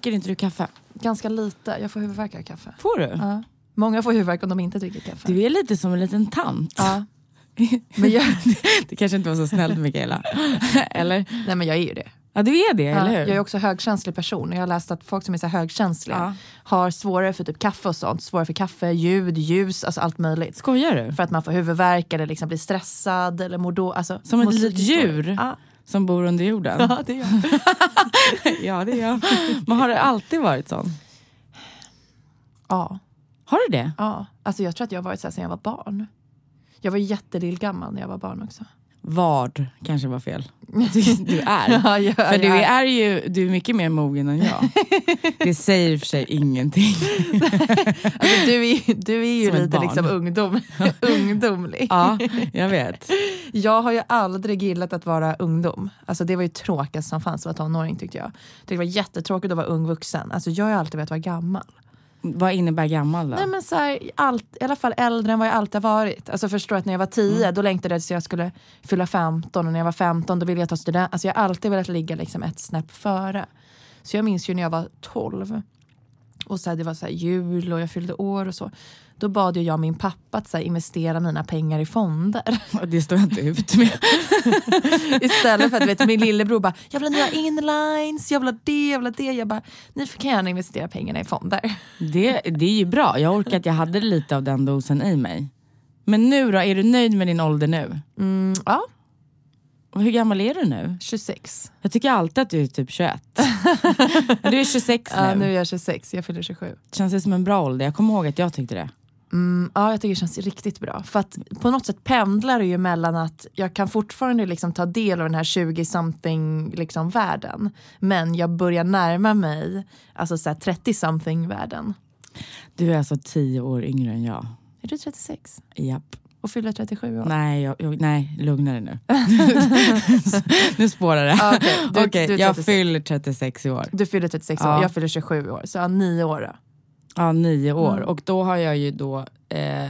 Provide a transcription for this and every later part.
dricker inte du kaffe? Ganska lite. Jag får huvudvärk av kaffe. Får du? Ja. Många får huvudvärk om de inte dricker kaffe. Du är lite som en liten tant. Ja. Men jag, Det kanske inte var så snällt Mikaela. Eller? nej men jag är ju det. Ja du är det, Ja, eller hur? jag är också högkänslig person. Jag har läst att folk som är så högkänsliga Ja. har svårare för typ kaffe och sånt. Svårare för kaffe, ljud, ljus, alltså allt möjligt. Skojar du? För att man får huvudvärk eller liksom blir stressad eller mår då, alltså, Som ett litet djur? Ja, Som bor under jorden? ja, det gör jag. ja det är jag. Men har det alltid varit sån? Ja, Har du det? ja. Alltså jag tror att jag har varit så här sedan jag var barn. Jag var jättelillgammal när jag var barn också. Vad kanske var fel. Du är. Ja, jag, För du är ju du är mycket mer mogen än jag. Det säger för sig ingenting. Alltså, du, är, du är ju Som lite liksom ungdom, ungdomlig. Ja, jag vet. Jag har ju aldrig gillat att vara ungdom. Alltså det var ju tråkigt som fanns att vara tonåring tyckte jag. Det var jättetråkigt att vara ung vuxen. Alltså jag har alltid velat vara gammal. Vad innebär gammal då? Nej men så här, allt, i alla fall äldre än vad jag alltid har varit. Alltså förstå att när jag var 10 Mm. då längtade jag tills jag skulle fylla 15 och när jag var 15 då ville jag ta student. Alltså jag har alltid velat ligga liksom ett snäpp före. Så jag minns ju när jag var 12 och så här, det var så jul och jag fyllde år och så. Då bad jag min pappa att så investera mina pengar i fonder. Det står jag inte ut med. Istället för att vet, min lillebror bara, jag vill ha nya inlines, jag vill ha det, jag vill ha det. Jag bara, ni kan gärna investera pengarna i fonder. Det, det är ju bra. Jag orkar att jag hade lite av den dosen i mig. Men nu då, är du nöjd med din ålder nu? Mm, ja, Och hur gammal är du nu? 26. Jag tycker alltid att du är typ 21. du är 26 nu. Ja, nu är jag 26, jag fyller 27. Känns det som en bra ålder? Jag kommer ihåg att jag tyckte det. Mm, ja, jag tycker det känns riktigt bra. För att på något sätt pendlar det ju mellan att jag kan fortfarande liksom ta del av den här 20-something liksom världen. Men jag börjar närma mig alltså så här 30-something världen. Du är alltså 10 år yngre än jag. Är du 36? Japp. Och fyller 37 år? Nej, jag, jag, nej, lugna dig nu. nu spårar det. Okej. Du- du är jag 36. fyller 36 i år. Du fyller 36 Ja. år, jag fyller 27 år. Så ja, nio år då. Ja, nio år. Mm. Och då har jag ju då, eh,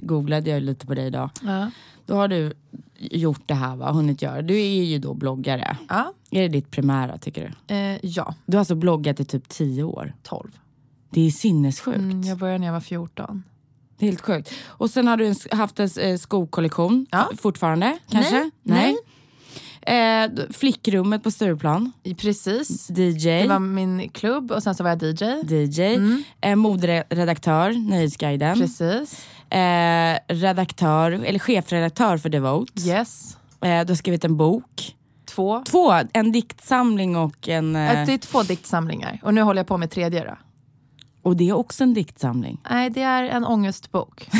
googlade jag lite på dig idag. Ja. Då har du gjort det här, va? hunnit göra. Du är ju då bloggare. Ja. Är det ditt primära tycker du? Eh, ja, Du har alltså bloggat i typ 10 år. 12. Det är sinnessjukt. Mm, jag började när jag var 14. Det är helt sjukt. Och sen har du en, haft en eh, skokollektion Ja. fortfarande kanske? Nej, Eh, d- flickrummet på Stureplan. Precis. DJ. Det var min klubb och sen så var jag DJ. DJ. Mm. Eh, moderedaktör, Nöjesguiden. Precis. Eh, redaktör, eller chefredaktör för Devote. Yes. Eh, du har skrivit en bok. Två. Två, en diktsamling och en... Eh, Det är två diktsamlingar och nu håller jag på med tredje då. Och det är också en diktsamling. Nej, det är en ångestbok.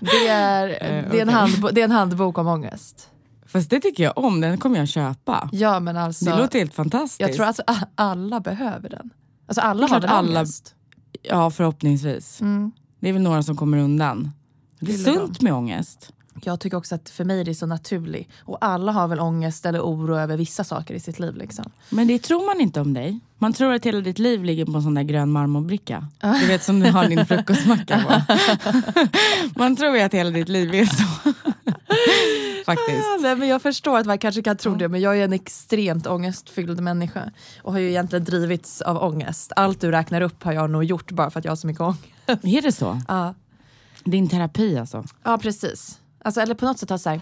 det, är, det, är en handbo- det är en handbok om ångest. Fast det tycker jag om, den kommer jag köpa. Ja, men alltså, det låter helt fantastiskt. jag tror att a- alla behöver den. Alltså alla har väl alla- ångest? Ja, förhoppningsvis. Mm. Det är väl några som kommer undan. Det är sunt med ångest. Jag tycker också att för mig är det så naturligt. Och alla har väl ångest eller oro över vissa saker i sitt liv. Liksom. Men det tror man inte om dig. Man tror att hela ditt liv ligger på en sån där grön marmorbricka. Du vet som du har din frukostmacka på. Man tror ju att hela ditt liv är så. Faktiskt. Ja, nej, men jag förstår att man kanske kan tro det, men jag är en extremt ångestfylld människa. Och har ju egentligen drivits av ångest. Allt du räknar upp har jag nog gjort bara för att jag har så mycket ångest. Är det så? Ja, Din terapi alltså? ja precis. Alltså, eller på något sätt har så här,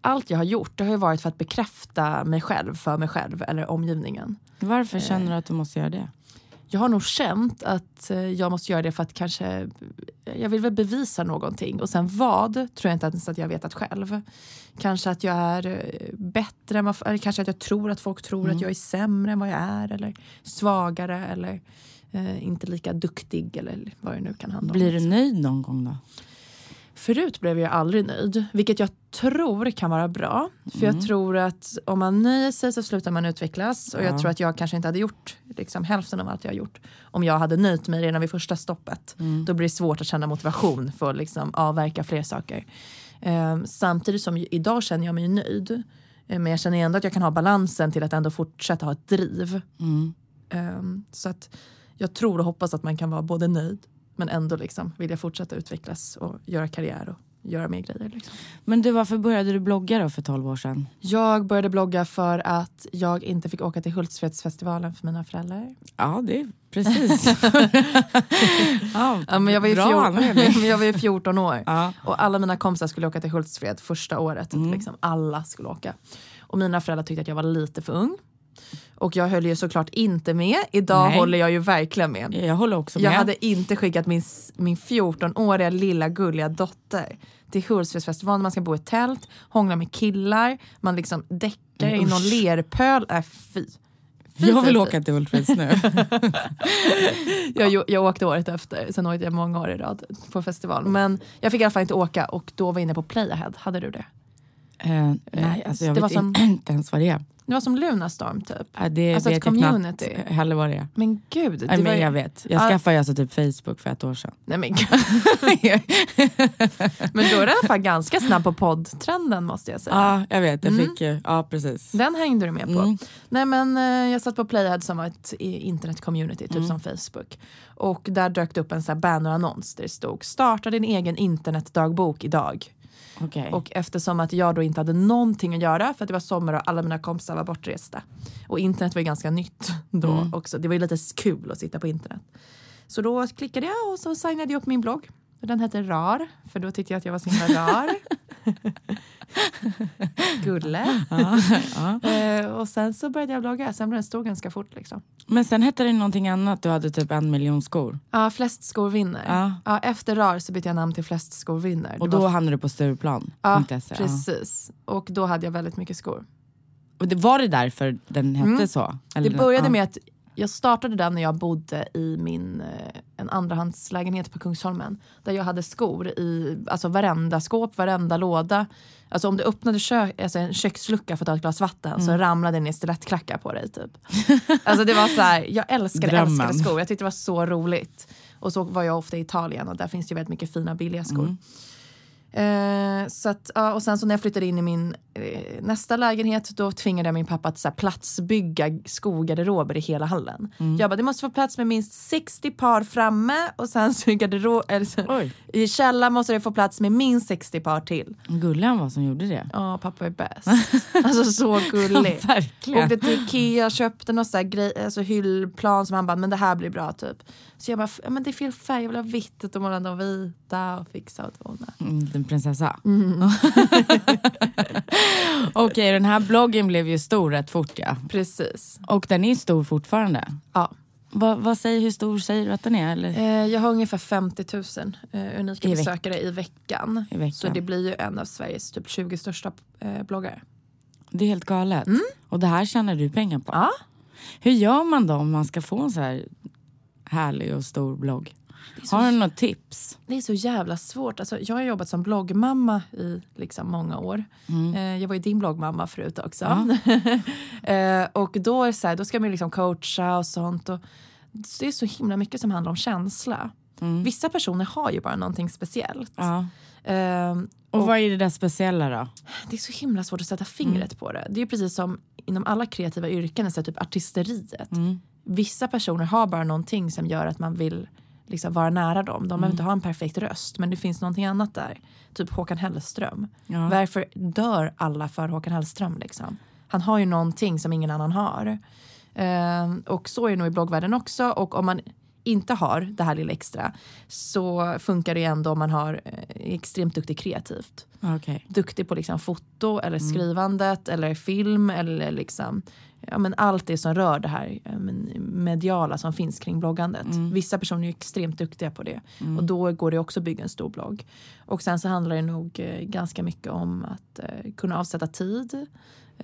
allt jag har gjort det har varit för att bekräfta mig själv för mig själv eller omgivningen. Varför känner du att du måste göra det? Jag har nog känt att eh, jag måste göra det för att kanske, jag vill väl bevisa någonting. Och sen vad tror jag inte ens att jag vetat själv. Kanske att jag är eh, bättre, än vad, eller kanske att jag tror att folk tror att jag är sämre än vad jag är. Eller svagare eller eh, inte lika duktig eller vad det nu kan handla om. Blir du nöjd någon gång då? Förut blev jag aldrig nöjd, vilket jag tror kan vara bra. För jag tror att om man nöjer sig så slutar man utvecklas. Och jag Ja. tror att jag kanske inte hade gjort liksom, hälften av allt jag har gjort. Om jag hade nöjt mig redan vid första stoppet. Då blir det svårt att känna motivation för att liksom, avverka fler saker. Ehm, samtidigt som idag känner jag mig nöjd. Eh, Men jag känner ändå att jag kan ha balansen till att ändå fortsätta ha ett driv. Mm. Ehm, så att jag tror och hoppas att man kan vara både nöjd men ändå liksom vilja fortsätta utvecklas och göra karriär och göra mer grejer. Liksom. Men du, varför började du blogga då för 12 år sedan? Jag började blogga för att jag inte fick åka till Hultsfredsfestivalen för mina föräldrar. Ja, det är precis. ja, Ja, men jag, var ju bra 14, anledning. jag var ju 14 år. Ja. Och alla mina kompisar skulle åka till Hultsfred första året. Mm. Liksom, alla skulle åka. Och mina föräldrar tyckte att jag var lite för ung. Och jag höll ju såklart inte med. Idag Nej. håller jag ju verkligen med. Jag håller också med. Jag hade inte skickat min, min 14-åriga lilla gulliga dotter till Hultsfredsfestivalen. Man ska bo i tält, hångla med killar, man liksom däckar i någon lerpöl. Äh, fy. Fy, jag vill fy. åka till Hultsfreds nu. Jag, jag, jag åkte året efter, sen åkte jag många år i rad på festival. Men jag fick i alla fall inte åka och då var jag inne på Playahead. Hade du det? Eh, nej, alltså jag Det vet var som- inte ens vad det är. Det var som Lunarstorm typ. Ja, det Alltså ett vet jag community. knappt heller vad det är. Men gud. Det Nej, men ju- jag vet. Jag Ja. skaffade ju alltså typ Facebook för ett år sedan. Nej, men, gud. men då är det i alla fall ganska snabb på poddtrenden måste jag säga. Ja, jag vet. Jag Mm. fick ju, ja precis. Den hängde du med på. Mm. Nej men eh, jag satt på Playhead som var ett internet-community, typ Mm. som Facebook. Och där dök det upp en sån här bannerannons där det stod starta din egen internetdagbok idag. Okej. Och eftersom att jag då inte hade någonting att göra för att det var sommar och alla mina kompisar var bortresta. Och internet var ju ganska nytt då Mm. också. Det var ju lite kul att sitta på internet. Så då klickade jag och så signade jag upp min blogg. Och Den hette RAR, för då tyckte jag att jag var så himla rar. Gulle. ja, ja. Eh, och sen så började jag blogga, sen blev den stor ganska fort. Liksom. Men sen hette det någonting annat. Du hade typ en miljon skor. Ja, flest skor vinner. Ja. Ja, efter RAR så bytte jag namn till flest skor vinner. Och Det då var- hamnade du på Stureplan. ja, precis. Och då hade jag väldigt mycket skor. Och det, var det därför den hette Mm. så? Det Eller- började ja. med att jag startade den när jag bodde i min eh, en andrahandslägenhet på Kungsholmen. Där jag hade skor i alltså varenda skåp, varenda låda. Alltså om du öppnade kö alltså en kökslucka för att ta ett glas vatten Mm. så ramlade det ner stilettklackar på dig. Typ. Alltså det var så här, jag älskade, Drömmen. älskade skor. Jag tyckte det var så roligt. Och så var jag ofta i Italien och där finns det ju väldigt mycket fina billiga skor. Mm. Eh, så att, ja, och sen så när jag flyttade in i min eh, nästa lägenhet då tvingade jag min pappa att så här, platsbygga skogarderober i hela hallen. Mm. Jag bara, det måste få plats med minst 60 par framme och sen så i, garderob, i källaren måste det få plats med minst 60 par till. gullig han var som gjorde det. Ja, pappa är bäst. alltså så gullig. Verkligen. Åkte till Ikea, köpte något så här grej, alltså hyllplan som han bara, men det här blir bra typ. Så jag bara, "F- ja, men det är fel färg, jag vill ha vitt och måla dem vita och fixa och dona. Mm, liten prinsessa. Mm. Okej, den här bloggen blev ju stor rätt fort ja. Precis. Och den är stor fortfarande. Ja. Vad, vad säger, hur stor säger du att den är? Eller? Eh, jag har ungefär 50 000 eh, unika I veck- besökare i veckan. I veckan. Så det blir ju en av Sveriges typ 20 största eh, bloggare. Det är helt galet. Och det här tjänar du pengar på. Ja. Hur gör man då om man ska få en så här härlig och stor blogg? Har du något tips? Det är så jävla svårt. Alltså, jag har jobbat som bloggmamma i liksom många år. Mm. Eh, jag var ju din bloggmamma förut också. eh, och då, är så här, då ska man liksom coacha och sånt. Och det är så himla mycket som handlar om känsla. Vissa personer har ju bara någonting speciellt. Ja. Eh, Och vad är det där speciella då? Det är så himla svårt att sätta fingret på det. Det är precis som inom alla kreativa yrken, så här typ artisteriet. Vissa personer har bara någonting som gör att man vill liksom vara nära dem. De behöver inte ha en perfekt röst, men det finns någonting annat där. Typ Håkan Hellström. Ja. Varför dör alla för Håkan Hellström? Liksom? Han har ju någonting som ingen annan har. Eh, och så är det nog i bloggvärlden också. Och om man inte har det här lilla extra så funkar det ju ändå om man har eh, extremt duktig kreativt Okej. duktig på liksom foto eller Mm. skrivandet eller film eller liksom ja, men allt det som rör det här men, mediala som finns kring bloggandet. Mm. Vissa personer är extremt duktiga på det och då går det också att bygga en stor blogg. Och sen så handlar det nog eh, ganska mycket om att eh, kunna avsätta tid.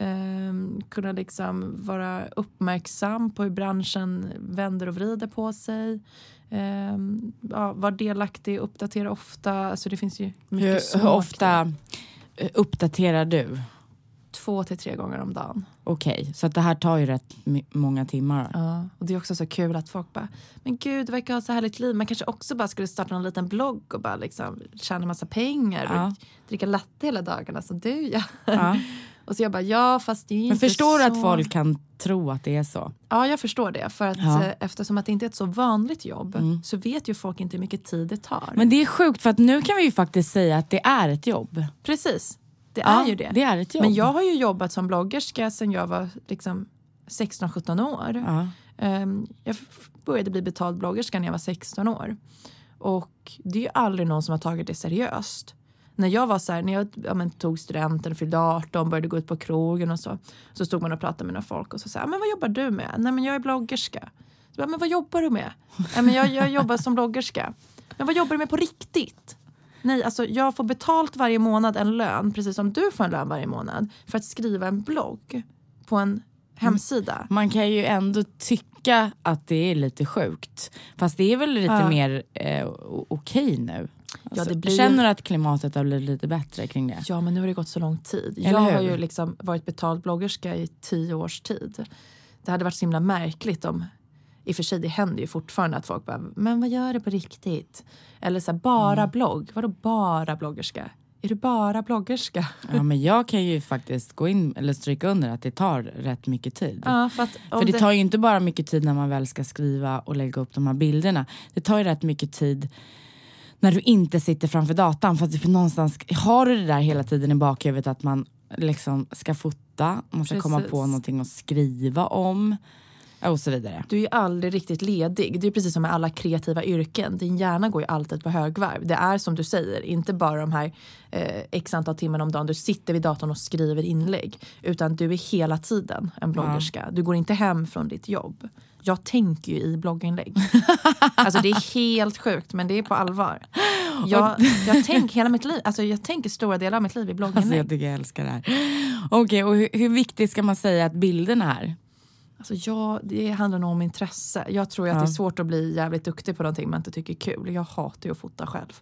Eh, kunna liksom vara uppmärksam på hur branschen vänder och vrider på sig. Eh, ja, vara delaktig, uppdatera ofta. Alltså det finns ju mycket Hur, ofta eh, uppdaterar du? Två till tre gånger om dagen. Okej, så att det här tar ju rätt många timmar. Ja, och det är också så kul att folk bara, men gud du verkar ha så härligt liv. Man kanske också bara skulle starta en liten blogg och bara liksom tjäna massa pengar Ja. och dricka latte hela dagarna som du ja. Ja. Och så jag bara, ja fast det är Men inte förstår du så... att folk kan tro att det är så? Ja, jag förstår det. För att Ja. Mm. eh, eftersom att det inte är ett så vanligt jobb så vet ju folk inte hur mycket tid det tar. Men det är sjukt för att nu kan vi ju faktiskt säga att det är ett jobb. Precis, det Ja, är ju det. det är ett jobb. Men jag har ju jobbat som bloggerska sedan jag var liksom 16-17 år. Ja. Ehm, Jag började bli betald bloggerska när jag var 16 år. Och det är ju aldrig någon som har tagit det seriöst. När jag var så här, när jag ja, men, tog studenten, fyllde 18, började gå ut på krogen och så. Så stod man och pratade med några folk och så sa men vad jobbar du med? Nej men jag är bloggerska. Så, men vad jobbar du med? Nej men jag, jag jobbar som bloggerska. Men vad jobbar du med på riktigt? Nej, alltså jag får betalt varje månad en lön, precis som du får en lön varje månad, för att skriva en blogg på en hemsida. Man kan ju ändå tycka att det är lite sjukt. Fast det är väl lite Ja. mer eh, okej nu. Alltså, det blir Känner du att klimatet har blivit lite bättre kring det? Ja, men nu har det gått så lång tid. Eller jag har hur? ju liksom varit betald bloggerska i tio års tid. Det hade varit så himla märkligt om... I och för sig, det händer ju fortfarande att folk bara, men vad gör du på riktigt? Eller så här, bara Mm. blogg? Vadå bara bloggerska? Är du bara bloggerska? Ja, men jag kan ju faktiskt gå in eller stryka under att det tar rätt mycket tid. Ja, för För det tar ju inte bara mycket tid när man väl ska skriva och lägga upp de här bilderna. Det tar ju rätt mycket tid när du inte sitter framför datan. För att typ någonstans har du det där hela tiden i bakhuvudet att man liksom ska fota, man ska komma Precis. på någonting att skriva om och så vidare. Du är ju aldrig riktigt ledig. Det är precis som med alla kreativa yrken. Din hjärna går ju alltid på högvarv. Det är som du säger, inte bara de här eh, x antal timmar om dagen du sitter vid datorn och skriver inlägg. Utan du är hela tiden en bloggerska. Du går inte hem från ditt jobb. Jag tänker ju i blogginlägg. alltså det är helt sjukt men det är på allvar. Jag, jag tänker hela mitt liv, alltså jag tänker stora delar av mitt liv i Alltså jag blogginlägg. tycker jag älskar det här. Okej, och hur, hur viktigt ska man säga att bilderna är? Alltså jag, det handlar nog om intresse. Jag tror ju att Ja. det är svårt att bli jävligt duktig på någonting man inte tycker är kul. Jag hatar ju att fota själv.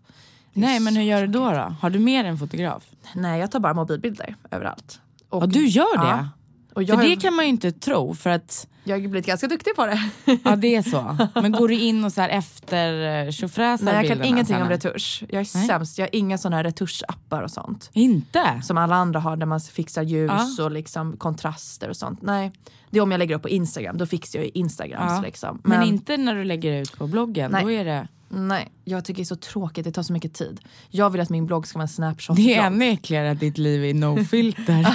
Nej, men hur gör du då? då? Har du mer än fotograf? Nej, jag tar bara mobilbilder överallt. Och, Ja, du gör det? Ja. Och jag, För det kan man ju inte tro, för att jag har blivit ganska duktig på det. ja, det är så. Men går du in och så här efter eh, tjofräsar Nej, jag kan ingenting om retusch. Jag är Nej. sämst. Jag har inga såna här retuschappar och sånt. Inte? Som alla andra har där man fixar ljus Ja. och liksom kontraster och sånt. Nej, det är om jag lägger upp på Instagram. Då fixar jag ju Instagrams Ja. liksom. Men, inte när du lägger ut på bloggen. Nej. Då är det, Nej, jag tycker det är så tråkigt. Det tar så mycket tid. Jag vill att min blogg ska vara en snapshot det är ännu äckligare att ditt liv är no filter.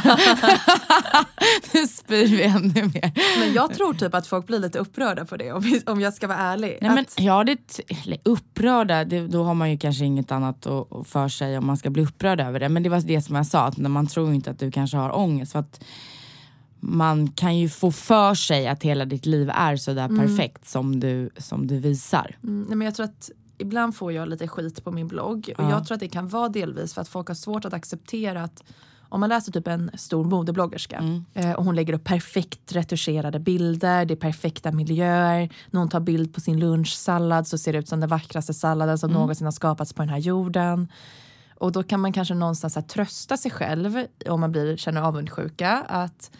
nu spyr vi ännu mer. Men jag tror typ att folk blir lite upprörda på det om, jag ska vara ärlig. Nej, men, att, ja, det, eller upprörda, det, då har man ju kanske inget annat att, för sig om man ska bli upprörd över det. Men det var det som jag sa, att när man tror inte att du kanske har ångest. För att man kan ju få för sig att hela ditt liv är sådär perfekt som du, som du visar. mm, nej, men jag tror att ibland får jag lite skit på min blogg. Och Ja. jag tror att det kan vara delvis för att folk har svårt att acceptera att om man läser typ en stor modebloggerska Mm. eh, och hon lägger upp perfekt retuscherade bilder, det är perfekta miljöer. När hon tar bild på sin lunchsallad så ser det ut som den vackraste salladen som Mm. någonsin har skapats på den här jorden. Och då kan man kanske någonstans trösta sig själv om man blir, känner avundsjuka att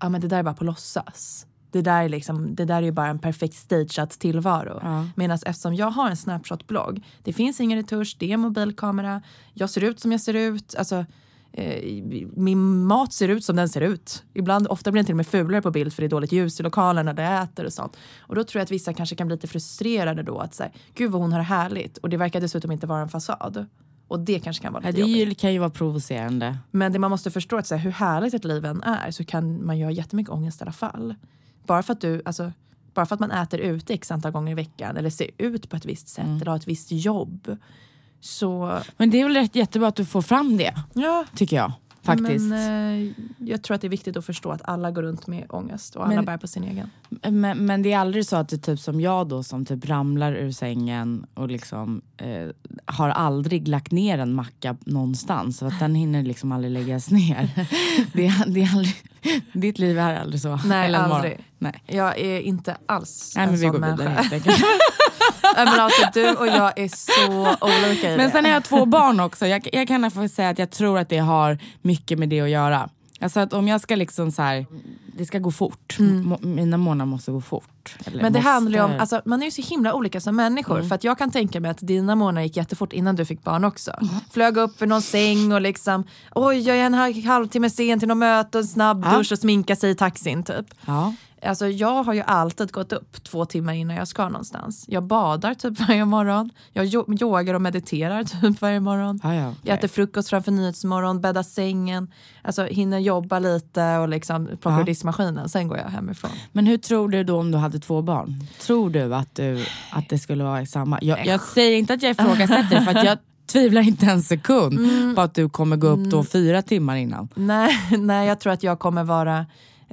ja, men det där är bara på låtsas. Det där, är liksom, det där är ju bara en perfekt stageat tillvaro. Ja. Medan eftersom jag har en Snapchat-blogg, det finns ingen retusch, det är mobilkamera, jag ser ut som jag ser ut. Alltså, eh, min mat ser ut som den ser ut. Ibland, ofta blir den till och med fulare på bild för det är dåligt ljus i lokalen när det äter och sånt. Och då tror jag att vissa kanske kan bli lite frustrerade då att säga, gud vad hon har härligt. Och det verkar dessutom inte vara en fasad. Och det kanske kan vara Ja, lite det är jobbigt. kan ju vara provocerande. Men det man måste förstå är att så här, hur härligt ett liv än är så kan man ju ha jättemycket ångest i alla fall. Bara för att du, alltså, bara för att man äter ute x antal gånger i veckan eller ser ut på ett visst sätt eller har ett visst jobb. Så Men det är väl rätt jättebra att du får fram det, ja, tycker jag. Faktiskt. Men, eh, jag tror att det är viktigt att förstå att alla går runt med ångest och alla Men- bär på sin egen. Men, men det är aldrig så att det är typ som jag då som typ ramlar ur sängen och liksom eh, har aldrig lagt ner en macka någonstans. Så att den hinner liksom aldrig läggas ner. det, är, det är aldrig, ditt liv är aldrig så. Nej, Eller morgon. aldrig. Nej. Jag är inte alls Nej en men vi sån går människa. vidare helt enkelt. Nej, men alltså, du och jag är så olika i Men det. sen har jag två barn också. Jag, jag kan säga att jag tror att det har mycket med det att göra. Alltså att om jag ska liksom så här, det ska gå fort. Mm. Mina månader måste gå fort. Men det måste... handlar om, alltså, man är ju så himla olika som människor. Mm. För att jag kan tänka mig att dina månader gick jättefort innan du fick barn också. Mm. Flög upp i någon säng och liksom, oj jag är en halvtimme sen till något möte, och en snabb ja. dusch och sminka sig i taxin typ. Ja. Alltså jag har ju alltid gått upp två timmar innan jag ska någonstans. Jag badar typ varje morgon. Jag yogar och mediterar typ varje morgon. Ah, ja, okay. Jag äter frukost framför Nyhetsmorgon, bäddar sängen. Alltså hinner jobba lite och liksom plockar ah. diskmaskinen. Sen går jag hemifrån. Men hur tror du då om du hade två barn? Tror du att, du, att det skulle vara samma? Jag, jag säger inte att jag ifrågasätter det för att jag tvivlar inte en sekund mm. på att du kommer gå upp då mm. fyra timmar innan. Nej, nej, jag tror att jag kommer vara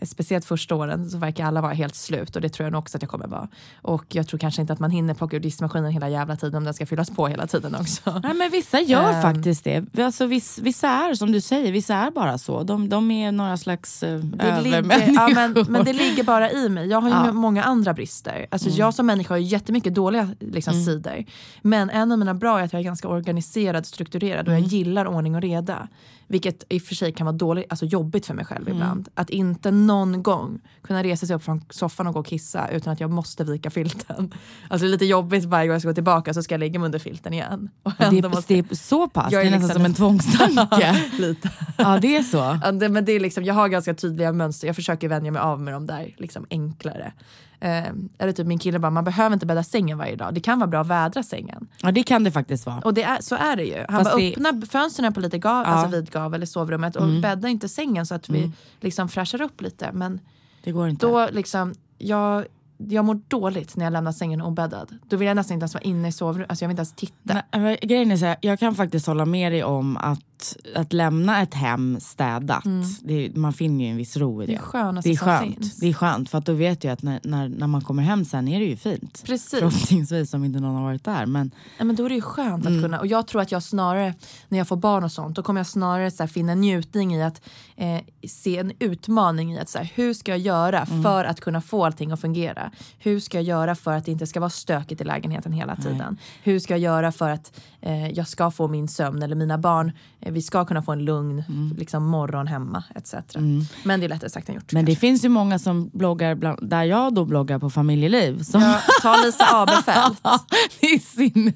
speciellt första åren så verkar alla vara helt slut och det tror jag nog också att jag kommer vara. Och jag tror kanske inte att man hinner plocka ur diskmaskinen hela jävla tiden om den ska fyllas på hela tiden också. Nej men vissa gör um, faktiskt det. Alltså, vissa, vissa är som du säger, vissa är bara så. De, de är några slags uh, övermänniskor. Ja, men, men det ligger bara i mig. Jag har ju ja. många andra brister. Alltså, mm. Jag som människa har jättemycket dåliga liksom, mm. sidor. Men en av mina bra är att jag är ganska organiserad, strukturerad och mm. jag gillar ordning och reda. Vilket i och för sig kan vara dåligt, alltså jobbigt för mig själv mm. ibland. Att inte någon gång kunna resa sig upp från soffan och gå och kissa utan att jag måste vika filten. Alltså det är lite jobbigt varje gång jag ska gå tillbaka så ska jag lägga mig under filten igen. Och det, måste... det är så pass? Det är nästan liksom som en tvångstanke? lite. Ja det är så? Ja, det, men det är liksom, jag har ganska tydliga mönster, jag försöker vänja mig av med de där liksom enklare. Eh, eller typ min kille bara, man behöver inte bädda sängen varje dag. Det kan vara bra att vädra sängen. Ja det kan det faktiskt vara. Och det är, så är det ju. Han Fast bara, det... öppna fönstren på lite gav, ja. alltså vid gavel i sovrummet och mm. bädda inte sängen så att vi mm. liksom fräschar upp lite. Men det går inte. Då liksom, jag, jag mår dåligt när jag lämnar sängen obäddad. Då vill jag nästan inte ens vara inne i sovrummet. Alltså jag vill inte ens titta. Nej, grejen är så här, jag kan faktiskt hålla med dig om att att, lämna ett hem städat, mm. det, man finner ju en viss ro i det. Det är, skönt, det är skönt. Det är skönt för att då vet jag att när, när, när, man kommer hem sen är det ju fint. Precis. Förhoppningsvis om inte någon har varit där. Men, ja, men då är det ju skönt mm. att kunna, och jag tror att jag snarare, när jag får barn och sånt, då kommer jag snarare så här, finna njutning i att eh, se en utmaning i att så här, hur ska jag göra mm. för att kunna få allting att fungera? Hur ska jag göra för att det inte ska vara stökigt i lägenheten hela tiden? Nej. Hur ska jag göra för att eh, jag ska få min sömn eller mina barn vi ska kunna få en lugn mm. liksom, morgon hemma etc. Mm. Men det är lättare sagt än gjort. Men kanske. det finns ju många som bloggar, bland, där jag då bloggar på familjeliv. Som... Ja, ta Lisa Abefelt.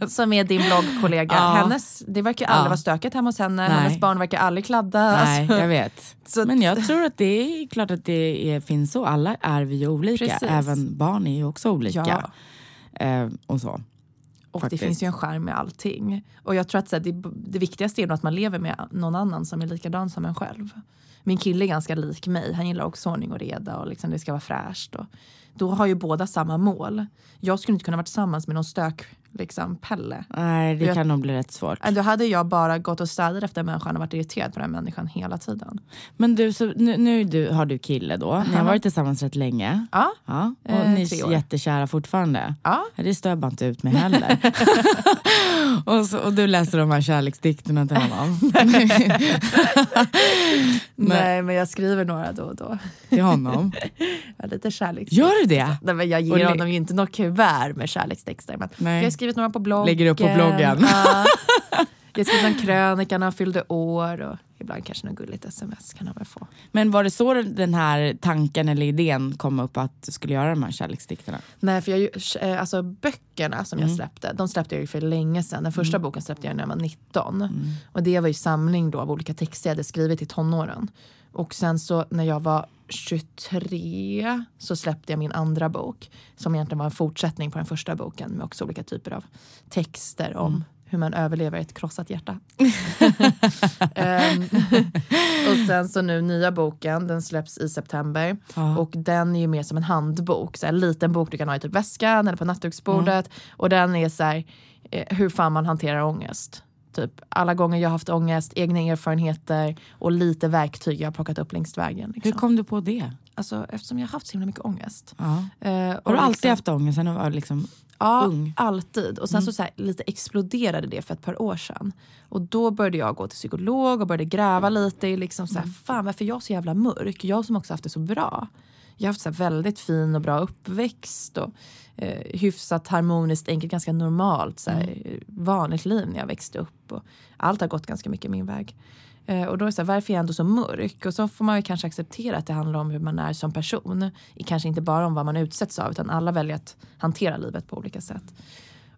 som är din bloggkollega. Ja. Hennes, det verkar aldrig ja. vara stökigt hemma hos henne. Nej. Hennes barn verkar aldrig kladda. Nej, alltså. jag vet. Så Men jag tror att det är klart att det är, finns så. Alla är vi ju olika. Precis. Även barn är ju också olika. Eh, och så. Och Faktiskt. det finns ju en skärm med allting. Och jag tror att så här, det, det viktigaste är nog att man lever med någon annan som är likadan som en själv. Min kille är ganska lik mig. Han gillar också ordning och reda och liksom det ska vara fräscht. Och då har ju båda samma mål. Jag skulle inte kunna vara tillsammans med någon stök liksom, Pelle. Nej, det jag, kan nog bli rätt svårt. Då hade jag bara gått och städat efter människan och varit irriterad på den människan hela tiden. Men du, så nu, nu du, har du kille då. Ni har varit tillsammans rätt länge. Ja. ja. Och eh, ni är jättekära fortfarande. Ja. Det stör bara inte ut mig heller. och, så, och du läser de här kärleksdikterna till honom. Nej, men jag skriver några då och då. Till honom? ja, lite kärleksdikter. Gör du det? Nej, men jag ger honom ju inte något kuvert med kärlekstexter. Men Nej skrivit några på bloggen. Lägger upp på bloggen. Ja. Jag skrivit en krönika när han fyllde år och ibland kanske något gulligt sms kan han väl få. Men var det så den här tanken eller idén kom upp att du skulle göra de här kärleksdikterna? Nej, för jag, eh, alltså böckerna som mm. jag släppte, de släppte jag ju för länge sedan. Den första mm. boken släppte jag när jag var 19. Mm. Och det var ju samling då av olika texter jag hade skrivit i tonåren. Och sen så när jag var 23 så släppte jag min andra bok som egentligen var en fortsättning på den första boken med också olika typer av texter om mm. hur man överlever ett krossat hjärta. um, och sen så nu nya boken, den släpps i september ja. och den är ju mer som en handbok, så en liten bok du kan ha i typ väskan eller på nattduksbordet mm. och den är så här, eh, hur fan man hanterar ångest. Typ alla gånger jag haft ångest, egna erfarenheter och lite verktyg jag har plockat upp längs vägen. Liksom. Hur kom du på det? Alltså, eftersom jag har haft så himla mycket ångest. Ja. Eh, har du alltid liksom, haft ångest sen du var liksom ja, ung? alltid. Och sen mm. så, så här, lite exploderade det för ett par år sedan. Och då började jag gå till psykolog och började gräva lite i liksom så här, mm. fan varför är jag så jävla mörk? Jag som också haft det så bra. Jag har haft så väldigt fin och bra uppväxt och eh, hyfsat harmoniskt, enkelt, ganska normalt, så här, mm. vanligt liv när jag växte upp. Och allt har gått ganska mycket min väg. Eh, och då är det så här, varför är jag ändå så mörk? Och så får man ju kanske acceptera att det handlar om hur man är som person. Kanske inte bara om vad man utsätts av utan alla väljer att hantera livet på olika sätt.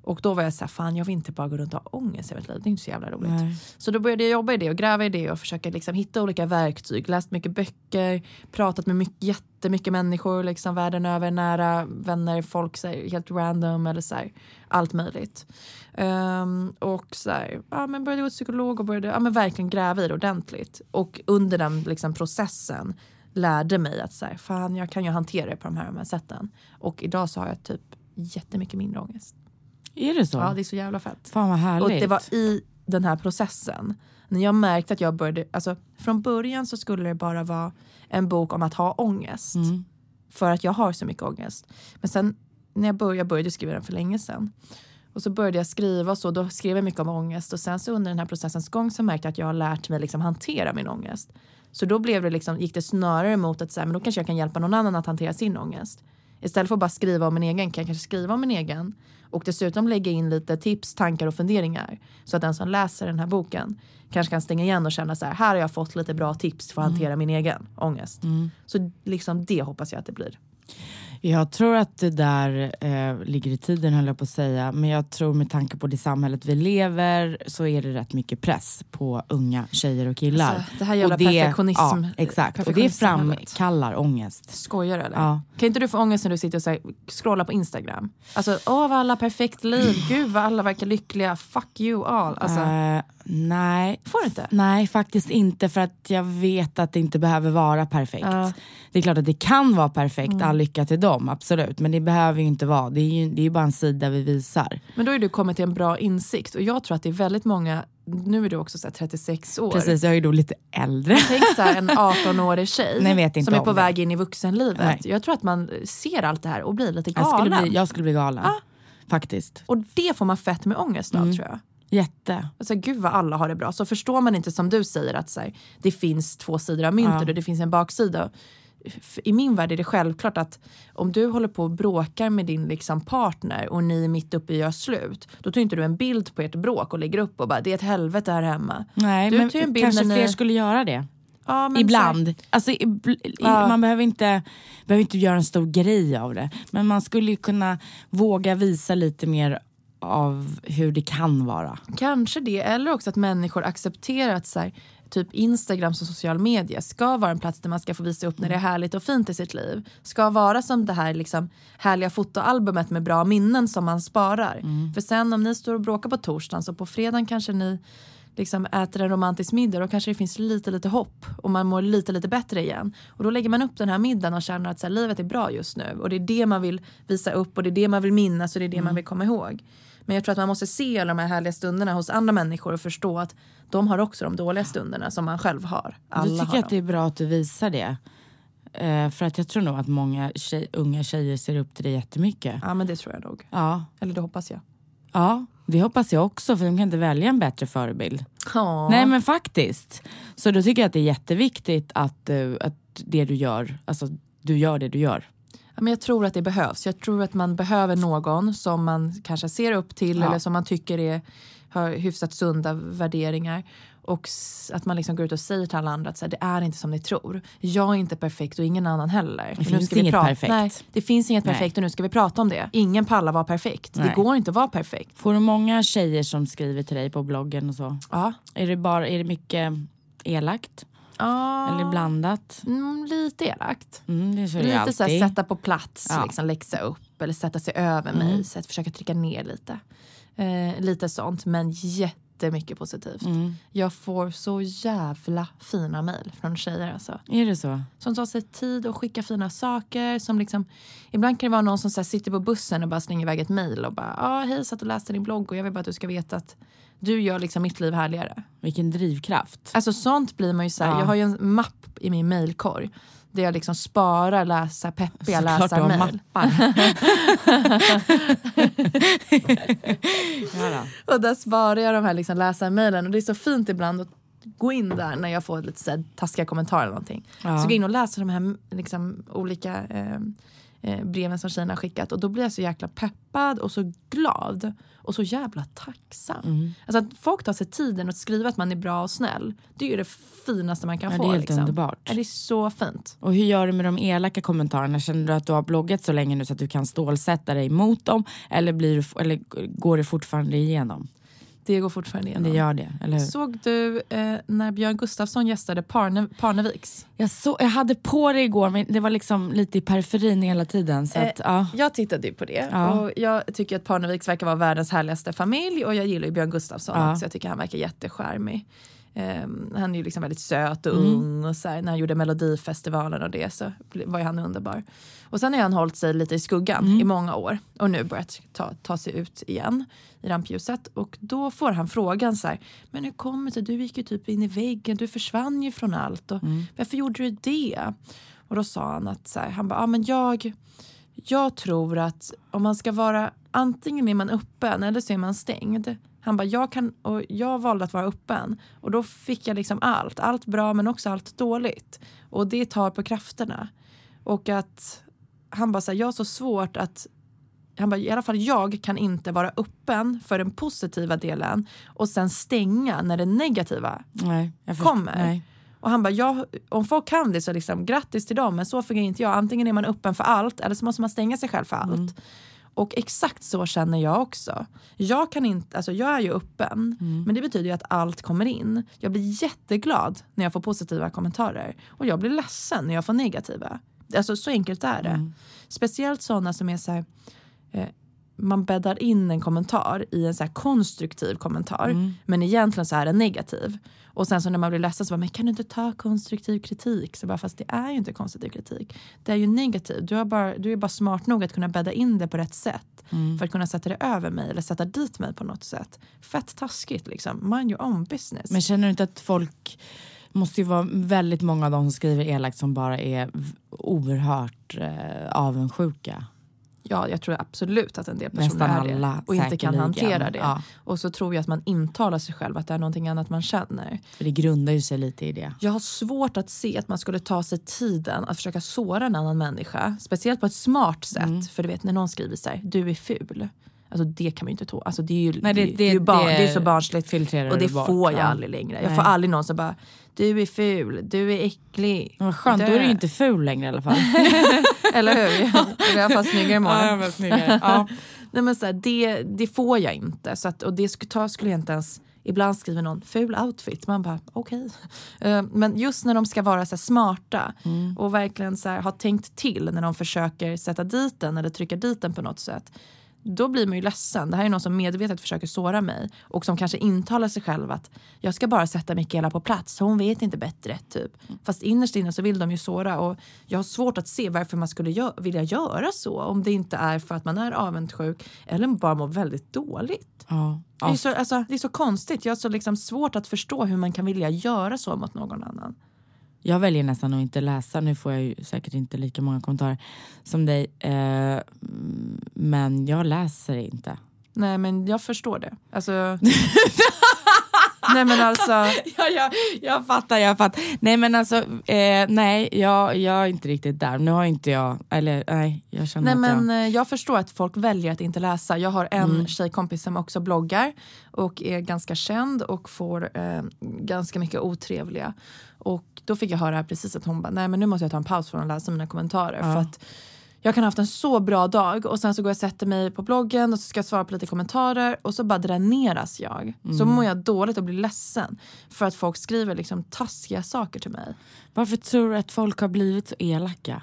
Och då var jag så här, fan jag vill inte bara gå runt och ha ångest i mitt liv. Det är inte så jävla roligt. Nej. Så då började jag jobba i det och gräva i det och försöka liksom hitta olika verktyg. Läst mycket böcker, pratat med mycket, jättemycket människor liksom världen över. Nära vänner, folk så här, helt random eller så här, allt möjligt. Um, och så här, ja, men började gå till psykolog och började ja, men verkligen gräva i det ordentligt. Och under den liksom, processen lärde mig att så här, fan jag kan ju hantera det på de här, de här sätten. Och idag så har jag typ jättemycket mindre ångest. Är det så? Ja, det är så jävla fett. Fan vad härligt. Och det var i den här processen, när jag märkte att jag började, alltså från början så skulle det bara vara en bok om att ha ångest. Mm. För att jag har så mycket ångest. Men sen när jag började, jag började skriva den för länge sedan. Och så började jag skriva så, då skrev jag mycket om ångest. Och sen så under den här processens gång så märkte jag att jag har lärt mig liksom hantera min ångest. Så då blev det liksom, gick det snarare mot att säga, men då kanske jag kan hjälpa någon annan att hantera sin ångest. Istället för att bara skriva om min egen kan jag kanske skriva om min egen och dessutom lägga in lite tips, tankar och funderingar. Så att den som läser den här boken kanske kan stänga igen och känna så här, här har jag fått lite bra tips för att hantera min egen ångest. Mm. Så liksom det hoppas jag att det blir. Jag tror att det där eh, ligger i tiden höll jag på att säga. Men jag tror med tanke på det samhället vi lever så är det rätt mycket press på unga tjejer och killar. Alltså, det här jävla och det, perfektionism. Ja, exakt. Och det framkallar ångest. Skojar du eller? Ja. Kan inte du få ångest när du sitter och så här, scrollar på Instagram? Alltså, åh vad alla perfekt liv, gud vad alla verkar lyckliga, fuck you all. Alltså, Eh, nej. får du inte? Nej, faktiskt inte för att jag vet att det inte behöver vara perfekt. Ja. Mm. Det är klart att det kan vara perfekt, all lycka till dem, absolut. Men det behöver ju inte vara. Det är ju det är ju bara en sida vi visar. Men då har du kommit till en bra insikt och jag tror att det är väldigt många, nu är du också så här 36 år. Precis, jag är ju då lite äldre. Tänk så här, en 18-årig tjej som är på det. väg in i vuxenlivet. Nej. Jag tror att man ser allt det här och blir lite Jag galen. skulle bli, jag skulle bli galen. Faktiskt. Och det får man fett med ångest av Mm. tror jag. Jätte. Alltså, gud vad alla har det bra. Så förstår man inte som du säger att så här, det finns två sidor av myntet Ja. och det finns en baksida. I min värld är det självklart att om du håller på och bråkar med din liksom partner och ni är mitt uppe i göra slut. Då tar inte du en bild på ert bråk och lägger upp och bara det är ett helvete här hemma. Nej, Du men tar en bild kanske när fler ni- skulle göra det. Ja, Ibland. Alltså, ibl- Ja. Man behöver inte, behöver inte göra en stor grej av det. Men man skulle ju kunna våga visa lite mer av hur det kan vara. Kanske det, eller också att människor accepterar att så här, typ Instagram som social media ska vara en plats där man ska få visa upp när det är härligt och fint i sitt liv. Ska vara som det här liksom, härliga fotoalbumet med bra minnen som man sparar. För sen om ni står och bråkar på torsdagen så på fredagen kanske ni liksom äter en romantisk middag då kanske det finns lite lite hopp och man mår lite lite bättre igen. Och då lägger man upp den här middagen och känner att så här, livet är bra just nu och det är det man vill visa upp och det är det man vill minnas och det är det man vill komma ihåg. Men jag tror att man måste se alla de här härliga stunderna hos andra människor och förstå att de har också de dåliga stunderna som man själv har. Alla du tycker har att det dem. är bra att du visar det. Eh, för att jag tror nog att många tjej, unga tjejer ser upp till dig jättemycket. Ja men det tror jag nog. Ja. Eller det hoppas jag. ja, det hoppas jag också för de kan inte välja en bättre förebild. Ja. Nej men faktiskt. Så då tycker jag att det är jätteviktigt att, eh, att det du gör, alltså du gör det du gör. Men jag tror att det behövs. Jag tror att man behöver någon som man kanske ser upp till Ja. eller som man tycker är, har hyfsat sunda värderingar. Och att man liksom går ut och säger till alla andra att så här, det är inte som ni tror. Jag är inte perfekt och ingen annan heller. Det finns inget perfekt. Nej, det finns inget Nej. perfekt och nu ska vi prata om det. Ingen pallar vara perfekt. Nej. Det går inte att vara perfekt. Får du många tjejer som skriver till dig på bloggen och så? Ja. Är det, bara, är det mycket elakt? Ja. Eller blandat? Mm, lite elakt. Mm, det är så det Lite så här, alltid. sätta på plats, Ja. liksom, läxa upp eller sätta sig över mig. Så att försöka trycka ner lite. Eh, lite sånt, men jättemycket positivt. Mm. Jag får så jävla fina mejl från tjejer. Alltså. Är det så? Som tar sig tid att skicka fina saker. Som liksom, ibland kan det vara någon som så här, sitter på bussen och bara slänger iväg ett mejl och bara ah, hej, satt och läste din blogg och jag vill bara att du ska veta att du gör liksom mitt liv härligare. Vilken drivkraft. Alltså sånt blir man ju så här, Ja. jag har ju en mapp i min mejlkorg där jag liksom sparar läsa, peppiga Såklart du har mappar. ja. Och där sparar jag de här liksom läsarmejlen och det är så fint ibland att gå in där när jag får lite så här taskiga kommentarer eller någonting. Ja. Så gå in och läsa de här liksom, olika eh, breven som tjejerna har skickat. Och då blir jag så jäkla peppad och så glad. Och så jävla tacksam. Mm. Alltså att folk tar sig tiden att skriva att man är bra och snäll. Det är ju det finaste man kan Ja, få. det är helt liksom. underbart. Ja, det är så fint. Och hur gör du med de elaka kommentarerna? Känner du att du har bloggat så länge nu så att du kan stålsätta dig mot dem? Eller, blir du, eller går det fortfarande igenom? Det går fortfarande igenom. Det gör det, eller hur? Såg du eh, när Björn Gustafsson gästade Parne, Parneviks? Jag, så, jag hade på det igår men det var liksom lite i periferin hela tiden. Så Eh, att, ja. Jag tittade ju på det Ja. och jag tycker att Parneviks verkar vara världens härligaste familj och jag gillar ju Björn Gustafsson Ja. också. Jag tycker han verkar jättecharmig. Ehm, han är ju liksom väldigt söt och Mm. ung och så här, när han gjorde Melodifestivalen och det så var ju han underbar. Och sen har han hållit sig lite i skuggan Mm. i många år och nu börjat ta, ta sig ut igen i rampljuset. Och då får han frågan så här, men hur kommer det du gick ju typ in i väggen, du försvann ju från allt och Mm. varför gjorde du det? Och då sa han att så här, han bara, ah, men jag, jag tror att om man ska vara, antingen är man öppen eller så är man stängd. Han bara, jag, kan, och jag valde att vara öppen och då fick jag liksom allt. Allt bra men också allt dåligt. Och det tar på krafterna. Och att han bara, så här, jag har så svårt att han bara, i alla fall jag kan inte vara öppen för den positiva delen och sen stänga när det negativa Nej, jag kommer. Nej. och han bara, ja, om folk kan det så liksom, grattis till dem, men så fungerar inte jag. Antingen är man öppen för allt eller så måste man stänga sig själv för allt. Mm. Och exakt så känner jag också. Jag, kan inte, alltså jag är ju öppen, Mm. men det betyder ju att allt kommer in. Jag blir jätteglad när jag får positiva kommentarer och jag blir ledsen när jag får negativa. Alltså så enkelt är det. Mm. Speciellt sådana som är så här, eh, man bäddar in en kommentar i en så konstruktiv kommentar Mm. men egentligen så är den negativ. Och sen så när man blir ledsen så bara, men kan du inte ta konstruktiv kritik? Så bara, fast det är ju inte konstruktiv kritik. Det är ju negativ. Du, har bara, du är bara smart nog att kunna bädda in det på rätt sätt. Mm. För att kunna sätta det över mig eller sätta dit mig på något sätt. Fett taskigt liksom. Mind your own business. Men känner du inte att folk måste ju vara väldigt många av de som skriver elakt som bara är oerhört eh, avundsjuka. Ja, jag tror absolut att en del personer Nästan är det. Och inte kan hantera det. Ja, Och så tror jag att man intalar sig själv att det är någonting annat man känner. för det grundar ju sig lite i det. Jag har svårt att se att man skulle ta sig tiden att försöka såra en annan människa. Speciellt på ett smart sätt. Mm. För du vet när någon skriver så här, du är ful. Alltså det kan man ju inte tå. Alltså det är ju, Nej, det- det, det, ju barn, det är så barnsligt. Och det bort, får jag ja. aldrig längre. Jag Nej. får aldrig någon som bara, du är ful, du är äcklig. Vad skönt, då är du inte ful längre i alla fall. Eller hur? Är i alla fall snyggare imorgon. ja, jag snyggare. Ja. Nej, men så här, det, det får jag inte. Så att, och det skulle, ta, skulle jag inte ens... Ibland skriver någon ful outfit. Man bara okej. Eh, men just när de ska vara så smarta Mm. och verkligen så ha tänkt till när de försöker sätta dit den eller trycka dit den på något sätt. Då blir man ju ledsen. Det här är någon som medvetet försöker såra mig och som kanske intalar sig själv att jag ska bara sätta Mikaela på plats, hon vet inte bättre. typ. Fast innerst inne så vill de ju såra och jag har svårt att se varför man skulle gö- vilja göra så om det inte är för att man är avundsjuk eller bara mår väldigt dåligt. Ja. Det, är så, alltså, det är så konstigt. Jag har så liksom svårt att förstå hur man kan vilja göra så mot någon annan. Jag väljer nästan att inte läsa. Nu får jag ju säkert inte lika många kommentarer som dig. Eh, men jag läser inte. Nej men jag förstår det. Alltså... Nej men alltså... Ja, jag, jag fattar, jag fattar. Nej men alltså, eh, nej jag, jag är inte riktigt där. Nu har inte jag, eller nej, jag känner Nej att men jag... eh, jag förstår att folk väljer att inte läsa. Jag har en Mm. tjejkompis som också bloggar och är ganska känd och får eh, ganska mycket otrevliga. Och då fick jag höra precis att hon bara, nej men nu måste jag ta en paus från att läsa mina kommentarer. Ja. För att jag kan ha haft en så bra dag och sen så går jag och sätter mig på bloggen och så ska jag svara på lite kommentarer och så bara dräneras jag. Mm. Så mår jag dåligt och blir ledsen för att folk skriver liksom taskiga saker till mig. Varför tror du att folk har blivit så elaka?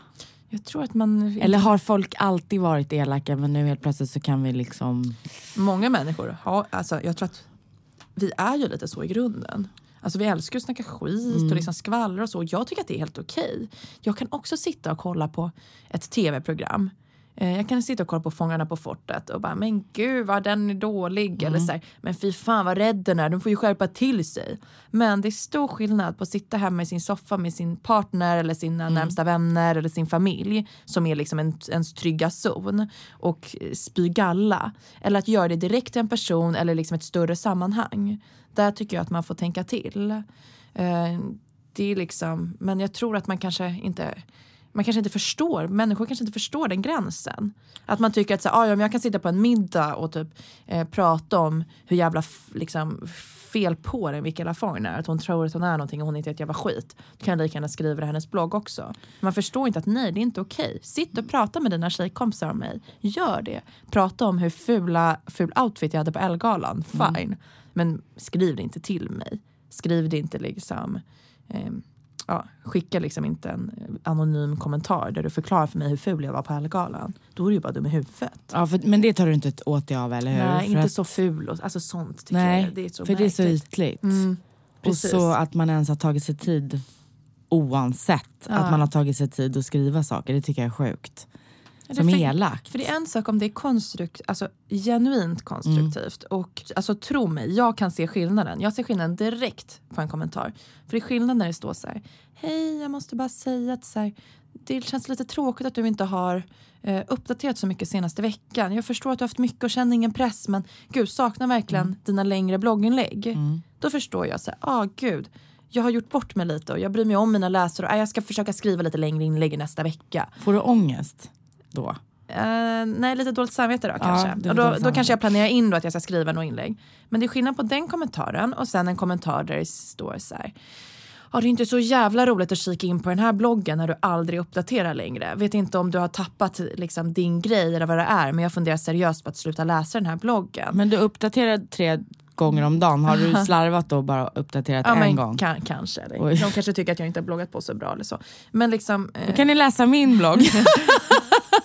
Jag tror att man... Eller har folk alltid varit elaka men nu helt plötsligt så kan vi liksom... Många människor har, alltså jag tror att vi är ju lite så i grunden. Alltså vi älskar att snacka skit Mm. och liksom skvallra och så. Jag tycker att det är helt okej. Jag kan också sitta och kolla på ett tv-program. Eh, Jag kan sitta och kolla på Fångarna på fortet och bara, men gud vad den är dålig. Eller så här, men fy fan vad rädd den är, de får ju skärpa till sig. Men det är stor skillnad på att sitta hemma i sin soffa med sin partner eller sina närmsta vänner eller sin familj som är liksom en, ens trygga zon och spy galla. Eller att göra det direkt till en person eller liksom ett större sammanhang. Där tycker jag att man får tänka till. Eh, det är liksom, men jag tror att man kanske inte man kanske inte förstår, människor kanske inte förstår den gränsen. Att man tycker att så, ah, ja, men jag kan sitta på en middag och typ eh, prata om hur jävla liksom, fel på den Mikaela Forn är. Att hon tror att hon är någonting och hon inte är ett jävla skit. Då kan jag lika gärna skriva det i hennes blogg också. Man förstår inte att nej, det är inte okej. Sitt och prata med dina tjejkompisar om mig. Gör det. Prata om hur fula, ful outfit jag hade på Ellegalan. Fine. Men skriv det inte till mig. Skriv det inte liksom ehm, ja, skicka liksom inte en anonym kommentar där du förklarar för mig hur ful jag var på Ellegalan. Då är du ju bara dum i huvudet. Ja, för, men det tar du inte åt dig av, eller hur? Nej, För inte att- så ful. Och, alltså sånt tycker Nej, jag. Det är så för det är så märkligt. ytligt. Mm, och så att man ens har tagit sig tid oansett Ja. att man har tagit sig tid att skriva saker. Det tycker jag är sjukt. Som för- elakt. För det är en sak om det är konstrukt, alltså, genuint konstruktivt. Mm. Och alltså, tro mig, jag kan se skillnaden. Jag ser skillnaden direkt på en kommentar. För det är skillnad när det står så här. Hej, jag måste bara säga att så här, det känns lite tråkigt att du inte har eh, uppdaterat så mycket senaste veckan. Jag förstår att du har haft mycket och känner ingen press men gud, saknar verkligen Mm. dina längre blogginlägg. Då förstår jag så här, ah gud, jag har gjort bort mig lite och jag bryr mig om mina läsare och ah, jag ska försöka skriva lite längre inlägg nästa vecka. Får du ångest då? Eh, nej, lite dåligt samvete då kanske. och då, då kanske jag planerar in då att jag ska skriva något inlägg. Men det är skillnad på den kommentaren och sen en kommentar där det står så här. Ja, det är inte så jävla roligt att kika in på den här bloggen när du aldrig uppdaterar längre. Vet inte om du har tappat liksom, din grej eller vad det är men jag funderar seriöst på att sluta läsa den här bloggen. Men du uppdaterar tre gånger om dagen. Har du slarvat då och bara uppdaterat ja, en men gång? Kan, kanske. De Oj. kanske tycker att jag inte har bloggat på så bra eller så. Men liksom, eh, Då kan ni läsa min blogg.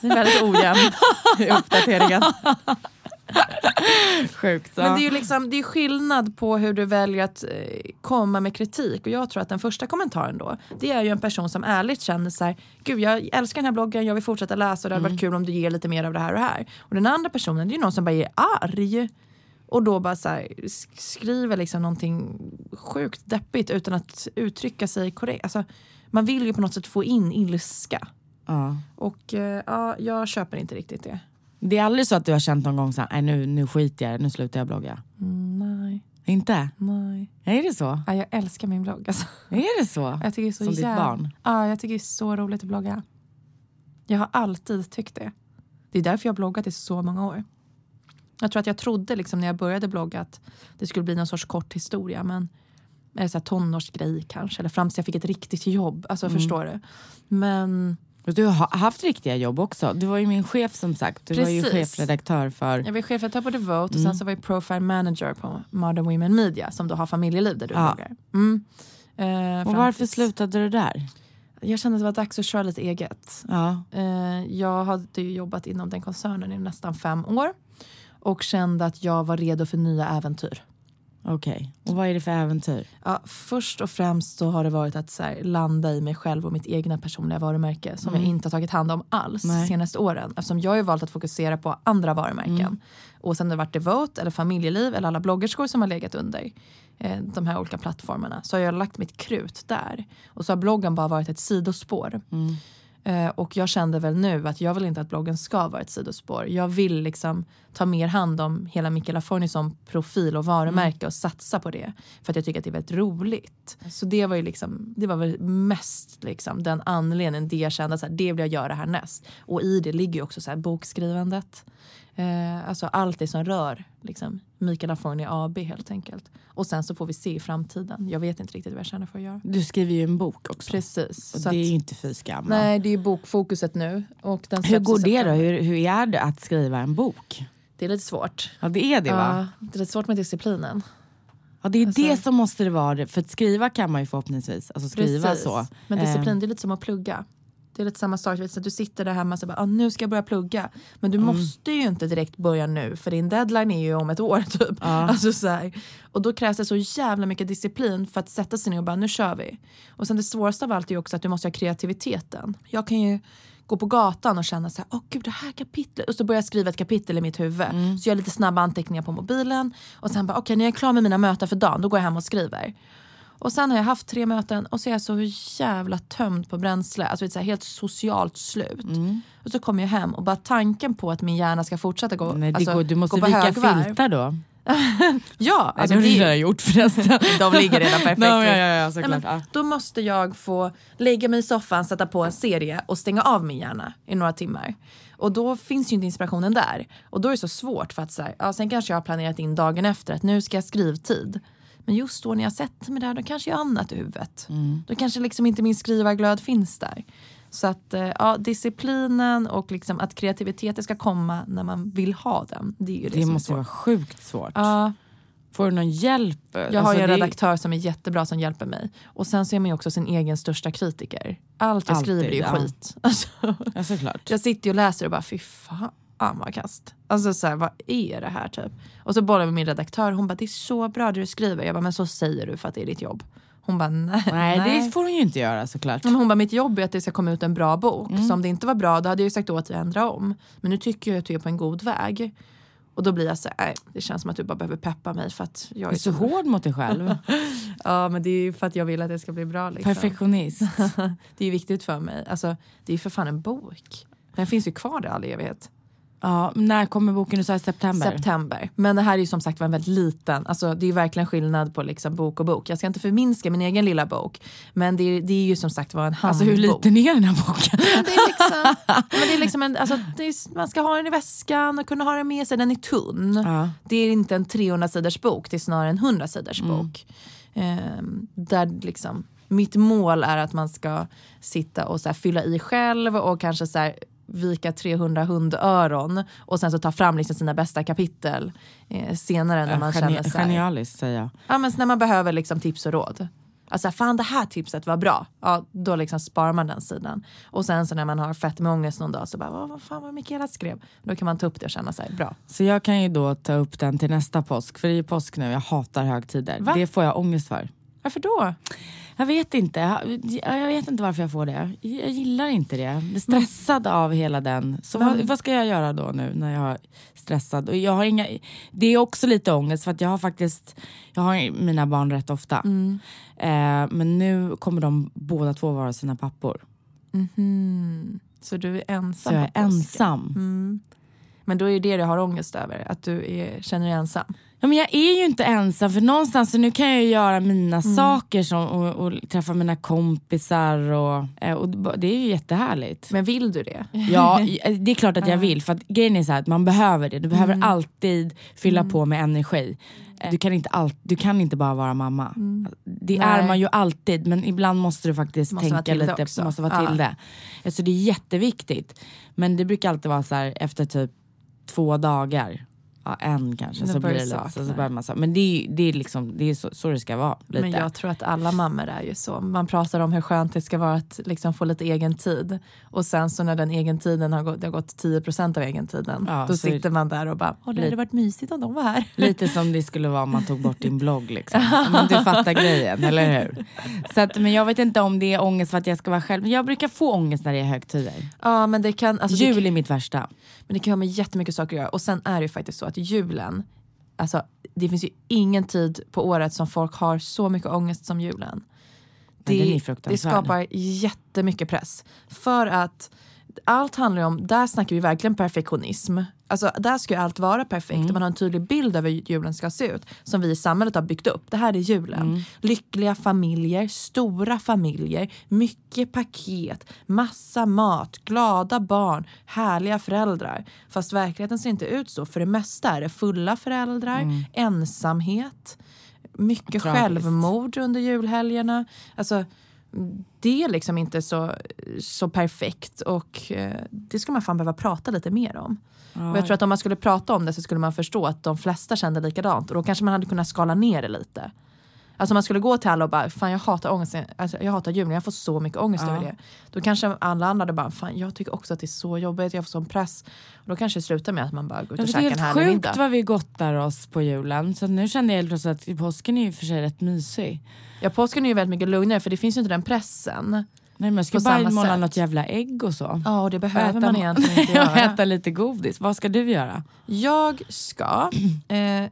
det är väldigt ojämn i uppdateringen. Sjukt. Ja. Men det är ju liksom, det är skillnad på hur du väljer att eh, komma med kritik. Och jag tror att den första kommentaren då, det är ju en person som ärligt känner så här, gud jag älskar den här bloggen, jag vill fortsätta läsa och det hade varit kul om du ger lite mer av det här och det här. Och den andra personen, det är ju någon som bara är arg. Och då bara så här, sk- skriver liksom någonting sjukt deppigt utan att uttrycka sig korrekt. Alltså, man vill ju på något sätt få in ilska. Ja. Och eh, ja, jag köper inte riktigt det. Det är aldrig så att du har känt någon gång så här, nu, nu skiter jag nu slutar jag blogga. Mm, nej, Inte? nej. Är det så? Ja, jag älskar min blogg alltså. Är det så? Jag tycker det är så Som ditt jävla- barn? Ja, jag tycker det är så roligt att blogga. Jag har alltid tyckt det. Det är därför jag har bloggat i så många år. Jag tror att jag trodde liksom när jag började blogga att det skulle bli någon sorts kort historia. Men eller så här tonårsgrej kanske. Eller fram tills jag fick ett riktigt jobb. Alltså förstår du? Men Du har haft riktiga jobb också. Du var ju min chef som sagt. Du var ju Precis. chefredaktör för... jag var chefredaktör på Devote och Mm. sen så var jag profile manager på Modern Women Media som då har familjeliv där du Ja. bloggar. Mm. Eh, Och varför tills- slutade du där? Jag kände att det var dags att köra lite eget. Ja. Eh, jag hade ju jobbat inom den koncernen i nästan fem år och kände att jag var redo för nya äventyr. Okej. Och vad är det för äventyr? Ja, först och främst så har det varit att så här, landa i mig själv och mitt egna personliga varumärke som jag inte har tagit hand om alls de senaste åren. Eftersom jag har valt att fokusera på andra varumärken. Och sen det varit Devote eller Familjeliv eller alla bloggerskor som har legat under eh, de här olika plattformarna så har jag lagt mitt krut där. Och så har bloggen bara varit ett sidospår. Eh, och jag kände väl nu att jag vill inte att bloggen ska vara ett sidospår. Jag vill liksom ta mer hand om hela Michaela Forni som profil och varumärke och satsa på det. För att jag tycker att det är väldigt roligt. Så det var ju liksom, det var väl mest liksom den anledningen, det jag kände att det vill jag göra härnäst. Och i det ligger ju också så bokskrivandet. Eh, alltså allt det som rör liksom, Mikaela Forni AB helt enkelt. Och sen så får vi se i framtiden. Jag vet inte riktigt vad jag känner för att göra. Du skriver ju en bok också. Precis. Och det är att- ju inte fy skam. Nej, det är bokfokuset nu. Och den Hur går det då? Hur, hur är det att skriva en bok? Det är lite svårt. Ja det är det va? Ja, det är lite svårt med disciplinen. Ja det är Alltså- det som måste det vara. För att skriva kan man ju förhoppningsvis. Alltså skriva Precis. så. Men Eh, disciplin, det är lite som att plugga. Det är lite samma sak, vet, så att du sitter där hemma och bara, ah, nu ska jag börja plugga. Men du måste ju inte direkt börja nu för din deadline är ju om ett år typ. Alltså, så här. Och då krävs det så jävla mycket disciplin för att sätta sig ner och bara, nu kör vi. Och sen det svåraste av allt är ju också att du måste ha kreativiteten. Jag kan ju gå på gatan och känna så här, åh gud det här kapitlet. Och så börjar jag skriva ett kapitel i mitt huvud. Så jag gör lite snabba anteckningar på mobilen. Och sen bara, okej när jag är klar med mina möten för dagen, då går jag hem och skriver. Och sen har jag haft tre möten och så är jag så jävla tömd på bränsle. Alltså så här, helt socialt slut. Och så kommer jag hem och bara tanken på att min hjärna ska fortsätta gå, Nej, det alltså, går, du måste gå på vika filtar då. ja, Alltså, det har du redan gjort förresten. de ligger redan perfekt. no, ja, ja, ja, Nej, men, då måste jag få lägga mig i soffan, sätta på en serie och stänga av min hjärna i några timmar. Och då finns ju inte inspirationen där. Och då är det så svårt för att så här, ja, sen kanske jag har planerat in dagen efter att nu ska jag skrivtid. Men just då när jag sätter mig där då kanske jag har annat i huvudet. Mm. Då kanske liksom inte min skrivarglöd finns där. Så att eh, ja, disciplinen och liksom att kreativiteten ska komma när man vill ha den. Det, är ju det, det måste vara sjukt svårt. Ja. Får du någon hjälp? Jag har alltså, ju en redaktör som är jättebra som hjälper mig. Och sen så är man ju också sin egen största kritiker. Allt jag Alltid, skriver är ju ja. skit. Alltså, ja, såklart. Jag sitter och läser och bara fy fan vad kast. Alltså så här, vad är det här typ? Och så bollar jag med min redaktör hon bara det är så bra det du skriver. Jag bara men så säger du för att det är ditt jobb. Hon bara nej. Nej, det får hon ju inte göra såklart. Men hon bara mitt jobb är att det ska komma ut en bra bok. Mm. Så om det inte var bra då hade jag ju sagt åt dig att ändra om. Men nu tycker jag att du är på en god väg. Och då blir jag så här, det känns som att du bara behöver peppa mig för att jag är, är så, så hård mot dig själv. ja men det är ju för att jag vill att det ska bli bra. Liksom. Perfektionist. det är viktigt för mig. Alltså, det är för fan en bok. Den finns ju kvar i all evighet. Ja, när kommer boken? Du sa september? September. Men det här är ju som sagt en väldigt liten, alltså det är verkligen skillnad på liksom bok och bok. Jag ska inte förminska min egen lilla bok. Men det är, det är ju som sagt var en handbok. Alltså hur liten är den här boken? Ja, det är liksom, men det är liksom en, alltså, är, man ska ha den i väskan och kunna ha den med sig. Den är tunn. Ja. Det är inte en 300 sidors bok, det är snarare en 100 sidors mm. bok. Ehm, där liksom, mitt mål är att man ska sitta och så fylla i själv och kanske så här, vika 300 hundöron och sen så ta fram liksom sina bästa kapitel eh, senare när äh, man geni känner sig... Genialiskt säger jag. Ja men när man behöver liksom tips och råd. Alltså fan det här tipset var bra. Ja, då liksom sparar man den sidan. Och sen så när man har fett med ångest någon dag så bara vad, vad fan var Mikaela skrev? Då kan man ta upp det och känna sig bra. Så jag kan ju då ta upp den till nästa påsk. För det är ju påsk nu, jag hatar högtider. Va? Det får jag ångest för. Varför då? Jag vet inte. Jag, vet inte varför jag får det. Jag gillar inte det. Jag är stressad av hela den. Så vad, vad, ska jag göra då nu när jag är stressad? Och jag har inga, det är också lite ångest för att jag har faktiskt jag har mina barn rätt ofta. Mm. Eh, men nu kommer de båda två vara sina pappor. Mm -hmm. Så du är ensam? Så jag är ensam. Mm. Men då är det det du har ångest över, att du är, känner dig ensam? Ja, men jag är ju inte ensam för någonstans så nu kan jag göra mina mm. saker som, och, och, träffa mina kompisar och, eh, och det är ju jättehärligt. Men vill du det? Ja, det är klart att jag vill. För att grejen är så att man behöver det. Du behöver mm. alltid fylla mm. på med energi. Eh, du kan, inte all, du kan inte bara vara mamma. Mm. Det Nej. är man ju alltid men ibland måste du faktiskt måste tänka lite. Också. Måste vara ja. till det. Alltså det är jätteviktigt. Men det brukar alltid vara så här, efter typ två dagar ja, en kanske, så blir det lite så, så börjar man så. Men det är, det är, liksom, det är så, så det ska vara. Lite. Men jag tror att alla mammor är ju så. Man pratar om hur skönt det ska vara att liksom få lite egen tid. Och sen så när den egen tiden har gått, det har gått 10 av egen tiden. Ja, då sitter man där och bara, Åh, det hade varit mysigt om de var här. Lite som det skulle vara om man tog bort din blogg. Liksom. Men du fattar grejen, eller hur? Så att, men jag vet inte om det är ångest för att jag ska vara själv. Men jag brukar få ångest när det är högtider. Ja, men det kan, alltså, Jul det, är mitt värsta. Men det kan ha med jättemycket saker att göra. Och sen är det ju faktiskt så att julen, alltså det finns ju ingen tid på året som folk har så mycket ångest som julen. Det, det skapar jättemycket press. För att allt handlar om, där snackar vi verkligen perfektionism. Alltså, där ska ju allt vara perfekt mm. man har en tydlig bild över hur julen ska se ut. Som vi i samhället har byggt upp. Det här är julen. Mm. Lyckliga familjer, stora familjer, mycket paket, massa mat, glada barn, härliga föräldrar. Fast verkligheten ser inte ut så. För det mesta är det fulla föräldrar, mm. ensamhet, mycket Tragiskt. självmord under julhelgerna. Alltså, det är liksom inte så, så perfekt och eh, det skulle man fan behöva prata lite mer om. Ja. Och jag tror att om man skulle prata om det så skulle man förstå att de flesta kände likadant och då kanske man hade kunnat skala ner det lite. Alltså man skulle gå till alla och bara, fan jag hatar ångest, alltså, jag hatar julen, jag får så mycket ångest ja. över det. Då kanske alla andra hade bara, fan jag tycker också att det är så jobbigt, jag får sån press. Och då kanske det slutar med att man bara går ut och käkar en härlig middag. Det är helt sjukt vad vi gottar oss på julen. Så nu känner jag helt plötsligt att påsken är ju för sig rätt mysig. Ja påsken är ju väldigt mycket lugnare för det finns ju inte den pressen. Nej, man ska bara måla något jävla ägg och så. Ja, och det behöver man egentligen inte göra. äta lite godis. Vad ska du göra? Jag ska eh,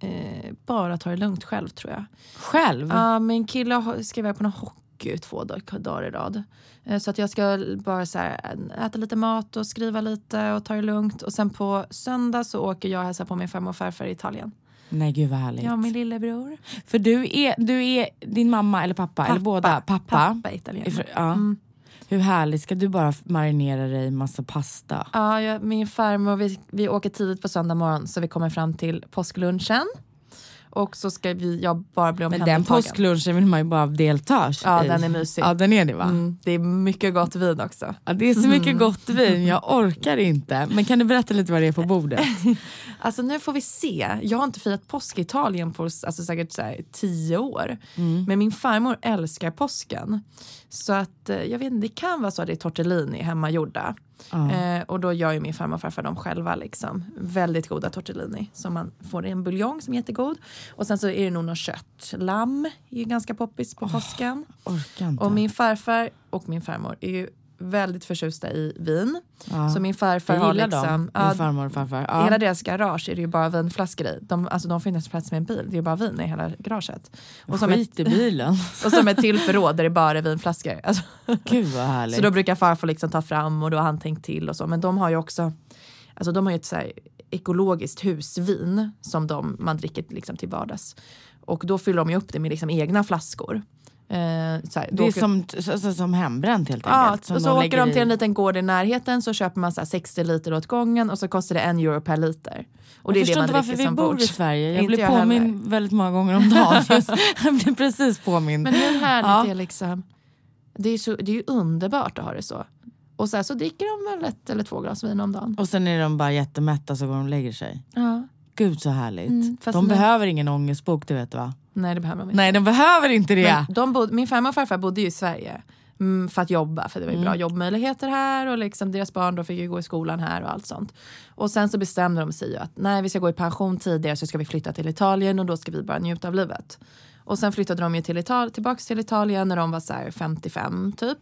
eh, bara ta det lugnt själv tror jag. Själv? Ja, min kille ska iväg på någon hockey två dagar i rad. Eh, så att jag ska bara så här, äta lite mat och skriva lite och ta det lugnt. Och sen på söndag så åker jag och hälsar på min farmor och farfar i Italien. Nej gud vad härligt. Ja, min lillebror. För du är, du är din mamma eller pappa, eller båda? Pappa. Pappa italiener. Ifr- Ja. Mm. Hur härligt, ska du bara marinera dig i massa pasta? Ja, jag, min farmor, vi, vi åker tidigt på söndag morgon så vi kommer fram till påsklunchen. Och så ska vi, jag bara bli Men omhändertagen. den påsklunchen vill man ju bara delta Ja, i. den är mysig. Ja den är det va? Mm, det är mycket gott vin också. Ja, det är så mycket gott vin, jag orkar inte. Men kan du berätta lite vad det är på bordet? Alltså nu får vi se. Jag har inte firat påsk i Italien på alltså, säkert så här, tio år. Mm. Men min farmor älskar påsken. Så att eh, jag vet inte, det kan vara så att det är tortellini hemmagjorda. Eh, och då gör ju min farmor och farfar dem själva. Liksom. Väldigt goda tortellini som man får i en buljong som är jättegod. Och sen så är det nog något kött. Lamm är ju ganska poppis på påsken. Orkar inte. Och min farfar och min farmor är ju väldigt förtjusta i vin. ja. Så min farfar har liksom... dem, ja, min farmor och farfar. Ja. Hela deras garage är det ju bara vinflaskor i. De, alltså, de får inte ens plats med en bil. Det är ju bara vin i hela garaget. Och som, ett, Skit i bilen. och som ett till förråd där det bara är vinflaskor. Alltså, Gud vad härligt. så då brukar farfar liksom ta fram och då har han tänkt till och så. Men de har ju också alltså, de har ju ett så här ekologiskt husvin som de, man dricker liksom till vardags. Och då fyller de ju upp det med liksom egna flaskor. Eh, så här, då det är åker- som, så, så, som hembränt helt Ja, enkelt. som och så åker de i- till en liten gård i närheten så köper man så här 60 liter åt gången och så kostar det en euro per liter. Och det jag är det förstår man inte varför vi som bor bords. i Sverige. Jag Inte blir jag påmind väldigt många gånger om dagen. Jag blir precis påmind. Men hur härligt Ja. det är liksom. Det är, så, det är ju underbart att ha det så. Och så, här, så dricker de väl ett eller två glas vin om dagen. Och sen är de bara jättemätta så går de och lägger sig. Ja. Gud så härligt. Mm, de nej. behöver ingen ångestbok, det vet du va? Nej det behöver man inte. Nej, de behöver inte det. De min farmor och farfar bodde ju i Sverige mm, för att jobba, för det var ju bra Mm. jobbmöjligheter här och liksom deras barn då fick ju gå i skolan här och allt sånt. Och sen så bestämde de sig ju att nej vi ska gå i pension tidigare så ska vi flytta till Italien och då ska vi bara njuta av livet. Och sen flyttade de ju till Ital- tillbaks till Italien när de var så här 55 typ.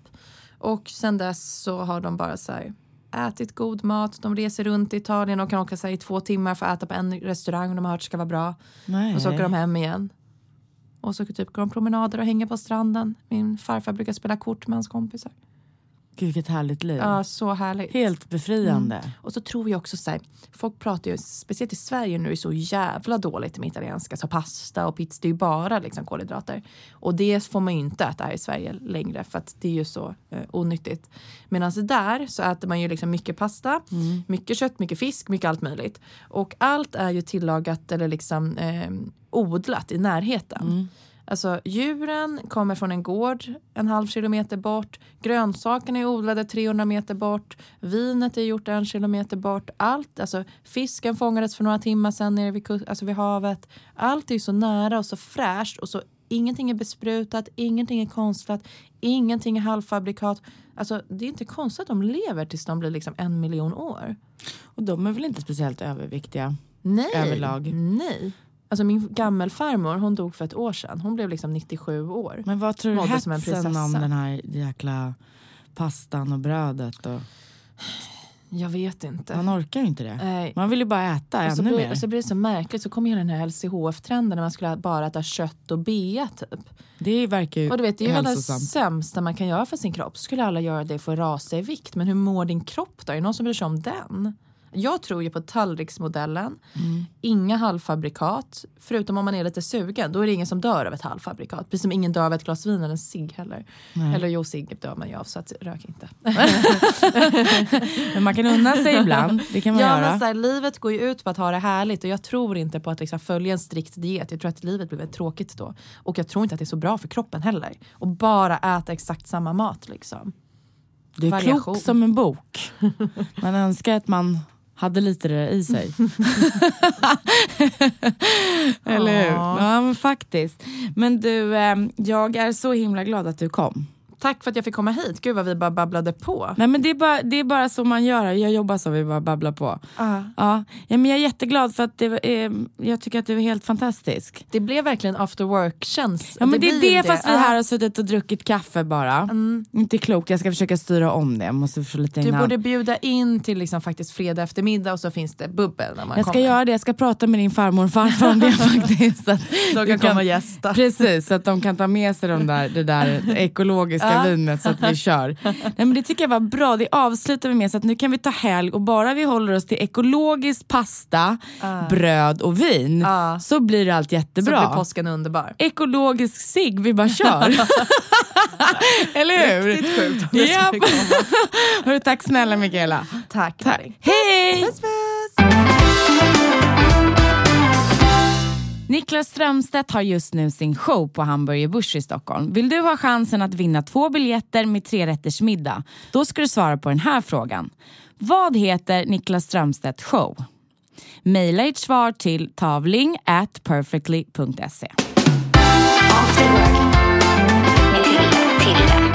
Och sen dess så har de bara så här ätit god mat, de reser runt i Italien och kan åka så i två timmar för att äta på en restaurang de har hört ska vara bra. Nej. Och så åker de hem igen. Och så typ går de promenader och hänger på stranden. Min farfar brukar spela kort med hans kompisar. Gud vilket härligt liv. Ja, så härligt. Helt befriande. Och så tror jag också så här, folk pratar ju, speciellt i Sverige nu, är så jävla dåligt med italienska. Så pasta och pizza, det är ju bara liksom kolhydrater. Och det får man ju inte äta här i Sverige längre för att det är ju så eh, onyttigt. Medan där så äter man ju liksom mycket pasta, mycket kött, mycket fisk, mycket allt möjligt. Och allt är ju tillagat eller liksom eh, odlat i närheten. Alltså djuren kommer från en gård en halv kilometer bort. Grönsakerna är odlade 300 meter bort. Vinet är gjort en kilometer bort. Allt, alltså fisken fångades för några timmar sedan nere vid, kust- alltså vid havet. Allt är så nära och så fräscht och så ingenting är besprutat, ingenting är konstlat, ingenting är halvfabrikat. Alltså det är inte konstigt att de lever tills de blir liksom en miljon år. Och de är väl inte speciellt överviktiga? Nej. Överlag. Nej. Alltså min gammelfarmor hon dog för ett år sedan. Hon blev liksom 97 år. Men vad tror du Mådde som en hetsen om prinsessa. den här jäkla pastan och brödet? Och, Jag vet inte. man orkar ju inte det. Nej. Man vill ju bara äta Och så, ännu blir, mer. och så blir det så märkligt, så kommer ju den här LCHF-trenden när man skulle bara äta kött och bea typ. Det verkar ju Och du vet, det är ju det sämsta man kan göra för sin kropp. Skulle alla göra det för att rasa i vikt. Men hur mår din kropp då? Är det någon som bryr sig om den? Jag tror ju på tallriksmodellen. Mm. Inga halvfabrikat. Förutom om man är lite sugen. Då är det ingen som dör av ett halvfabrikat. Precis som ingen dör av ett glas vin eller en cigg heller. Nej. Eller jo, cigg dör man ju av så att rök inte. Men man kan unna sig ibland. Det kan man Ja, göra. men så här, livet går ju ut på att ha det härligt och jag tror inte på att liksom, följa en strikt diet. Jag tror att livet blir väldigt tråkigt då. Och jag tror inte att det är så bra för kroppen heller. Och bara äta exakt samma mat liksom. Du är variation. klok som en bok. Man önskar att man hade lite det i sig. Eller hur? Ja. Ja, men faktiskt. Men du, eh, jag är så himla glad att du kom. Tack för att jag fick komma hit. Gud vad vi bara babblade på. Nej, men det, är bara, det är bara så man gör. Jag jobbar så, vi bara babblar på. Ah. Ja, ja, men jag är jätteglad för att det, eh, jag tycker att du är helt fantastisk. Det blev verkligen after work-känsla. Ja, men det, är blir det, fast vi här har suttit och druckit kaffe bara. Inte klokt, jag ska försöka styra om det. Jag måste få lite Du innan. borde bjuda in till liksom faktiskt fredag eftermiddag och så finns det bubbel när man Jag ska kommer. göra det, jag ska prata med din farmor och farfar om det faktiskt. Så att De kan komma och gästa. Precis, så att de kan ta med sig de där, det där ekologiska dricka vinet så att vi kör. Nej, men det tycker jag var bra. Det avslutar vi med så att nu kan vi ta helg och bara vi håller oss till ekologisk pasta, bröd och vin så blir allt Så jättebra. blir påsken underbar. Ekologisk cigg, vi bara kör. Eller hur? Riktigt sjukt om det Japp. skulle komma. Tack snälla Mikaela. Tack. Tack. Hej! Puss, puss. Niklas Strömstedt har just nu sin show på Hamburger Börs i Stockholm. Vill du ha chansen att vinna två biljetter med trerättersmiddag? Då ska du svara på den här frågan. Vad heter Niklas Strömstedt show? Maila ert svar till tavling at perfectly.se. After Work med